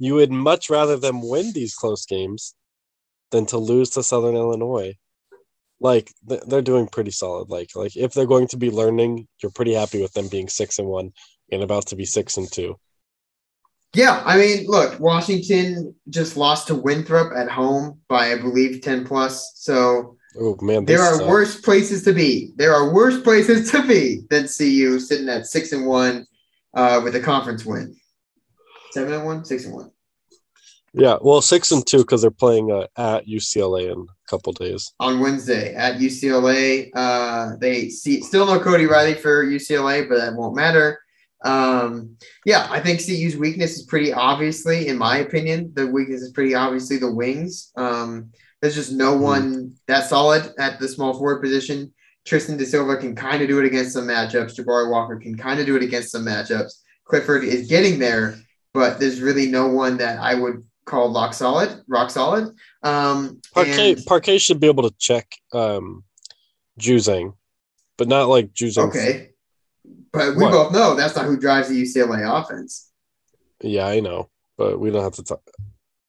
you would much rather them win these close games than to lose to Southern Illinois. Like th- they're doing pretty solid. Like like if they're going to be learning, you're pretty happy with them being six and one and about to be six and two. yeah, I mean, look, Washington just lost to Winthrop at home by I believe ten plus. So Oh man, there are suck. worse places to be. There are worse [LAUGHS] places to be than CU sitting at six and one uh, with a conference win. Seven and one, six and one. Yeah, well, six and two because they're playing uh, at UCLA in a couple days. on Wednesday at UCLA. Uh, they see still no Cody Riley for UCLA, but that won't matter. Um, yeah, I think CU's weakness is pretty obviously, in my opinion, the weakness is pretty obviously the wings. Um, there's just no one that solid at the small forward position. Tristan da Silva can kind of do it against some matchups. Jabari Walker can kind of do it against some matchups. Clifford is getting there, but there's really no one that I would call rock solid. Rock solid. Um, Parquet and- Parquet should be able to check um Juzang, but not like Juzang. Okay. But we What? both know that's not who drives the UCLA offense. Yeah, I know, but we don't have to talk.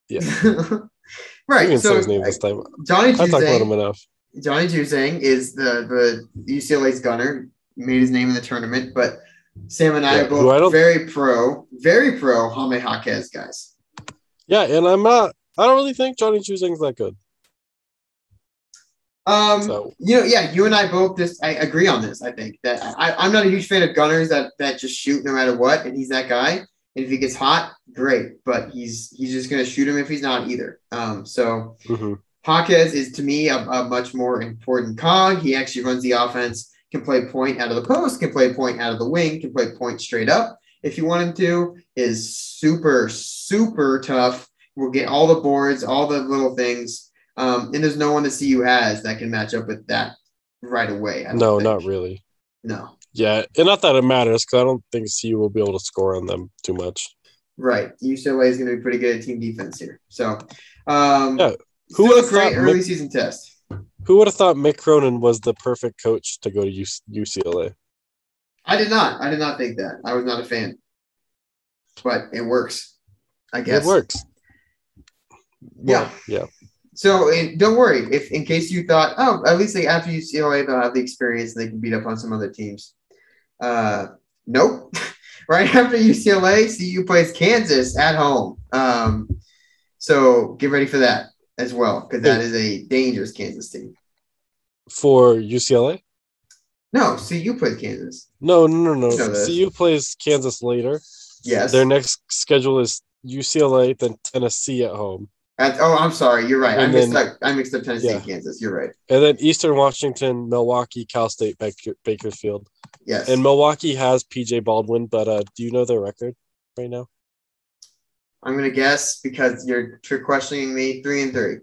Yeah. [LAUGHS] right. We can So his name this time. Johnny I talked about him enough. Johnny Juzang is the, the UCLA's gunner. He made his name in the tournament, but Sam and I Yeah, are both very pro, very pro Jaime Jaquez guys. Yeah, and I'm not. I don't really think Johnny Juzang's that good. Um, So you know, yeah, you and I both just I agree on this. I think that I, I'm not a huge fan of gunners that that just shoot no matter what, and he's that guy. And if he gets hot, great, but he's he's just gonna shoot him if he's not either. Um, so mhm. Jaquez is to me a, a much more important cog. He actually runs the offense, can play point out of the post, can play point out of the wing, can play point straight up if you want him to. Is super super tough. We'll get all the boards, all the little things. Um, and there's no one the CU has that can match up with that right away. No, think. not really. No, Yeah, and not that it matters because I don't think CU will be able to score on them too much. right. UCLA is going to be pretty good at team defense here. So, um, Yeah. Who would've great early season test? Who would have thought Mick Cronin was the perfect coach to go to UCLA? I did not. I did not think that. I was not a fan, but it works. I guess It works. Yeah. Well, yeah. So don't worry if in case you thought, oh, at least they after UCLA they'll have the experience and they can beat up on some other teams. Uh, nope. [LAUGHS] right after UCLA, CU plays Kansas at home. Um, so get ready for that as well because that is a dangerous Kansas team. For UCLA? No, CU plays Kansas. No, no, no, no. See, you know. CU plays Kansas later. Yes. Their next schedule is UCLA, then Tennessee at home, At- oh, I'm sorry. You're right. I And mixed then- up. I mixed up Tennessee Yeah. and Kansas. You're right. and then Eastern Washington, Milwaukee, Cal State, Baker- Bakersfield. Yes. And Milwaukee has PJ Baldwin, but uh, do you know their record right now? I'm gonna guess because you're trick questioning me. Three and three.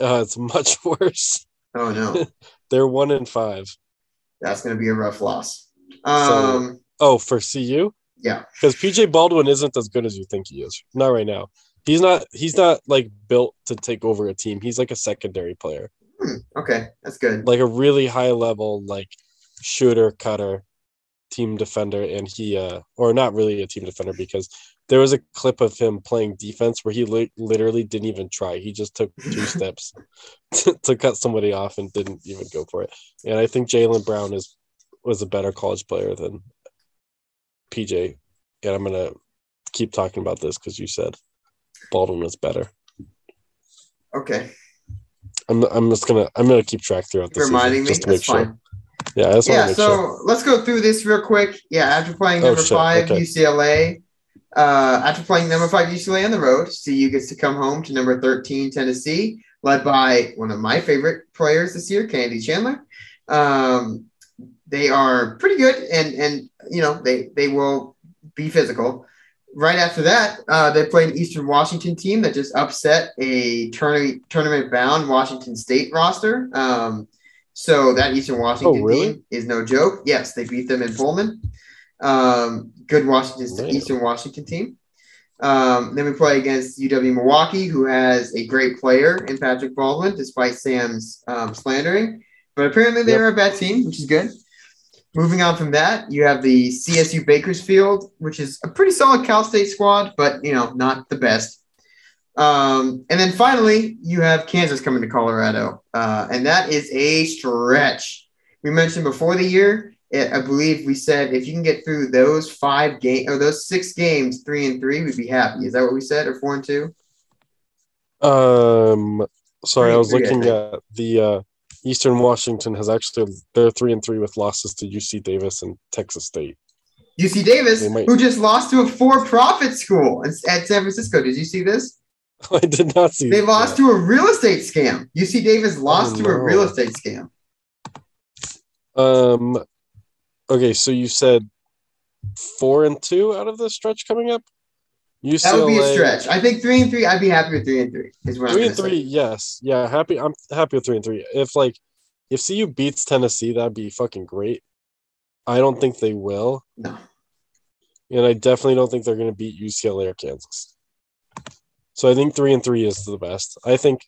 Uh, it's much [LAUGHS] worse. Oh no. [LAUGHS] They're one in five. That's going to be a rough loss. Um, Oh, for CU? Yeah. Because PJ Baldwin isn't as good as you think he is. Not right now. He's not. He's not like built to take over a team. He's like a secondary player, Hmm, okay, that's good. like a really high level like shooter cutter, team defender, and he uh or not really a team defender because there was a clip of him playing defense where he li- literally didn't even try. He just took two [LAUGHS] steps [LAUGHS] to, to cut somebody off and didn't even go for it. And I think Jaylen Brown is was a better college player than PJ. And I'm gonna keep talking about this because you said Baldwin was better. Okay, I'm I'm just gonna I'm gonna keep track throughout the reminding season me. just to make That's sure. fine. Yeah, I just want Yeah, so sure. let's go through this real quick. Yeah, after playing Oh, number shit, five okay. UCLA, uh, after playing number five UCLA on the road, CU gets to come home to number 13 Tennessee, led by one of my favorite players this year, Kennedy Chandler. Um, they are pretty good, and and you know they they will be physical. Right after that, uh, they play an Eastern Washington team that just upset a tournament tournament bound Washington State roster. Um, so that Eastern Washington Oh, really? team is no joke. Yes, they beat them in Pullman. Um, good Washington Damn. Eastern Washington team. Um, then we play against UW Milwaukee, who has a great player in Patrick Baldwin, despite Sam's um, slandering. But apparently they're a bad team, which is good. Moving on from that, you have the CSU Bakersfield, which is a pretty solid Cal State squad, but you know, not the best. Um, and then finally, you have Kansas coming to Colorado, uh, and that is a stretch. We mentioned before the year, eh, I believe we said if you can get through those five game or those six games, three and three, we'd be happy. Is that what we said, or four and two? Um, sorry, I was Three and I looking at the uh, Eastern Washington has actually they're three and three with losses to UC Davis and Texas State. UC Davis, might- who just lost to a for-profit school at San Francisco. Did you see this? [LAUGHS] I did not see. They lost that. to a real estate scam. UC Davis lost Oh, to a real estate scam. Um, okay, so you said four and two out of the stretch coming up. UCLA, That would be a stretch. I think three and three. I'd be happy with three and three. Is what Three I'm and three, say. yes, yeah, happy. I'm happy with three and three. If like if CU beats Tennessee, that'd be fucking great. I don't think they will, No. and I definitely don't think they're going to beat UCLA or Kansas. So I think three and three is the best. I think,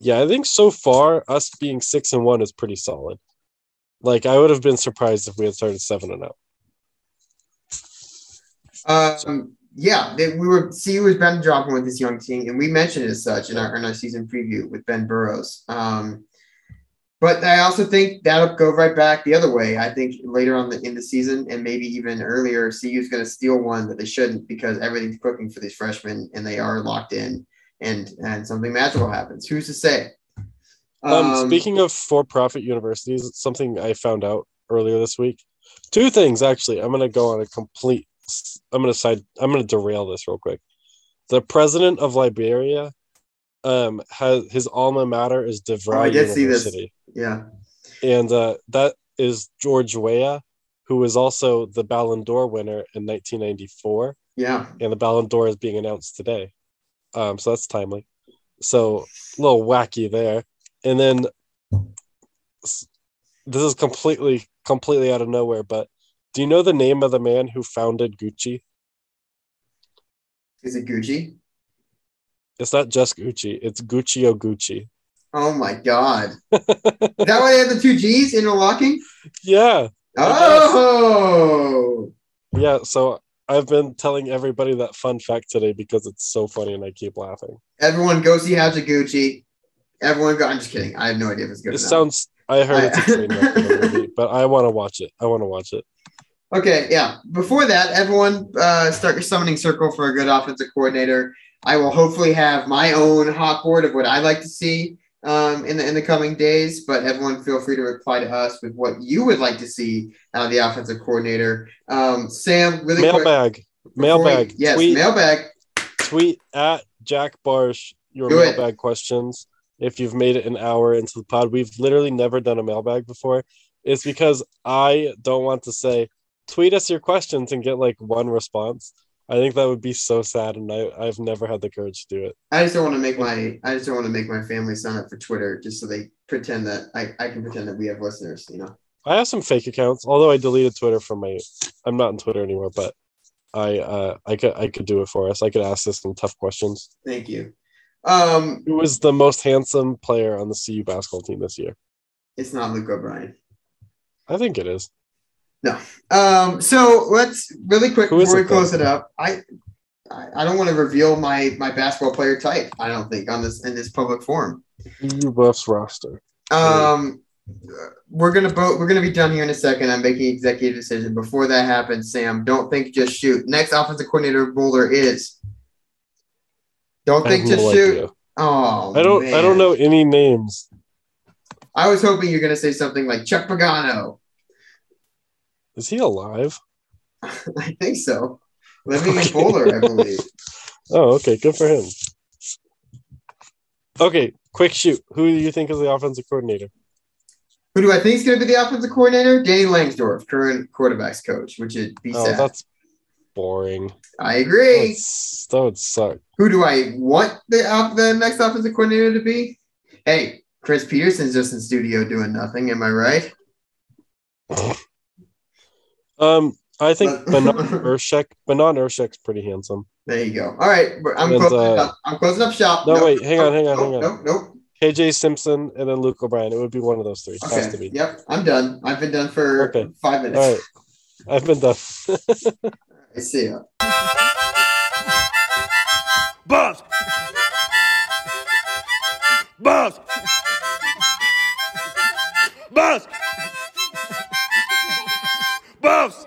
yeah, I think so far us being six and one is pretty solid. Like I would have been surprised if we had started seven and oh. out. Um, yeah, they, we were. CU was dropping with this young team, and we mentioned it as such in our in our season preview with Ben Burrows. Um, but I also think that'll go right back the other way. I think later on the, in the season, and maybe even earlier, CU is going to steal one that they shouldn't because everything's cooking for these freshmen, and they are locked in, and and something magical happens. Who's to say? Um, speaking of for-profit universities, something I found out earlier this week. Two things actually. I'm gonna go on a complete. I'm gonna side. I'm gonna derail this real quick. The president of Liberia, um, has his alma mater is Oh, I DeVry did see this. University, yeah, and uh, that is George Weah, who was also the Ballon d'Or winner in 1994 yeah. and the Ballon d'Or is being announced today. Um, so that's timely. So a little wacky there. And then this is completely, completely out of nowhere, but do you know the name of the man who founded Gucci? Is it Gucci? It's not just Gucci, it's Guccio [LAUGHS] Gucci. Oh my God! Is that why they have the two G's interlocking? Yeah. Oh, Yeah. So I've been telling everybody that fun fact today because it's so funny and I keep laughing. everyone go see Gucci. Everyone go. I'm just kidding. I have no idea if it's good. It sounds, I heard it's a I- train wreck [LAUGHS] movie, but I want to watch it. I want to watch it. Okay, yeah. Before that, everyone uh, start your summoning circle for a good offensive coordinator. I will hopefully have my own hot board of what I like to see um, in the in the coming days. But everyone, feel free to reply to us with what you would like to see out of the offensive coordinator. Um, Sam, really quick. Mailbag. we- Mailbag. Yes, tweet, mailbag. tweet at Jack Barsh your Do it. mailbag questions. If you've made it an hour into the pod, we've literally never done a mailbag before. It's because I don't want to say tweet us your questions and get like one response. I think that would be so sad, and I, I've never had the courage to do it. I just don't want to make my I just don't want to make my family sign up for Twitter just so they pretend that I, I can pretend that we have listeners. You know. I have some fake accounts, although I deleted Twitter from my. I'm not on Twitter anymore, but I uh, I could I could do it for us. I could ask this some tough questions. Thank you. Um, Who was the most handsome player on the CU basketball team this year? it's not Luke O'Brien. I think it is. No. Um, so let's really quick Who before we it, though? close it up. I I don't want to reveal my my basketball player type. I don't think on this in this public forum. CU Buffs roster. Um, we're gonna vote. We're gonna be done here in a second. I'm making executive decision. Before that happens, Sam, don't think, just shoot. Next offensive coordinator of Boulder is. Don't I think, to no shoot. idea. Oh, I don't. I don't know any names. I was hoping you're gonna say something like Chuck Pagano. Is he alive? [LAUGHS] I think so. Living in Okay. Boulder, I believe. [LAUGHS] Oh, okay. Good for him. Okay, quick shoot. Who do you think is the offensive coordinator? Who do I think is going to be the offensive coordinator? Danny Langsdorf, current quarterbacks coach, which is be Oh, that's boring. I agree. That's, that would suck. Who do I want the the next offensive coordinator to be? Hey, Chris Petersen's just in studio doing nothing. Am I right? Um, I think [LAUGHS] Benon Urshek. Benon Urshek's pretty handsome. There you go. All right, I'm And, closing uh, up. I'm closing up shop. no, Nope, wait, hang on, hang on, nope, hang on. Nope, nope. KJ Simpson and then Luke O'Brien. It would be one of those three. Has to Okay. be. Yep, I'm done. I've been done for Okay. five minutes. All right. I've been done. [LAUGHS] I see ya. Buffs. Buffs. Buffs. Buffs.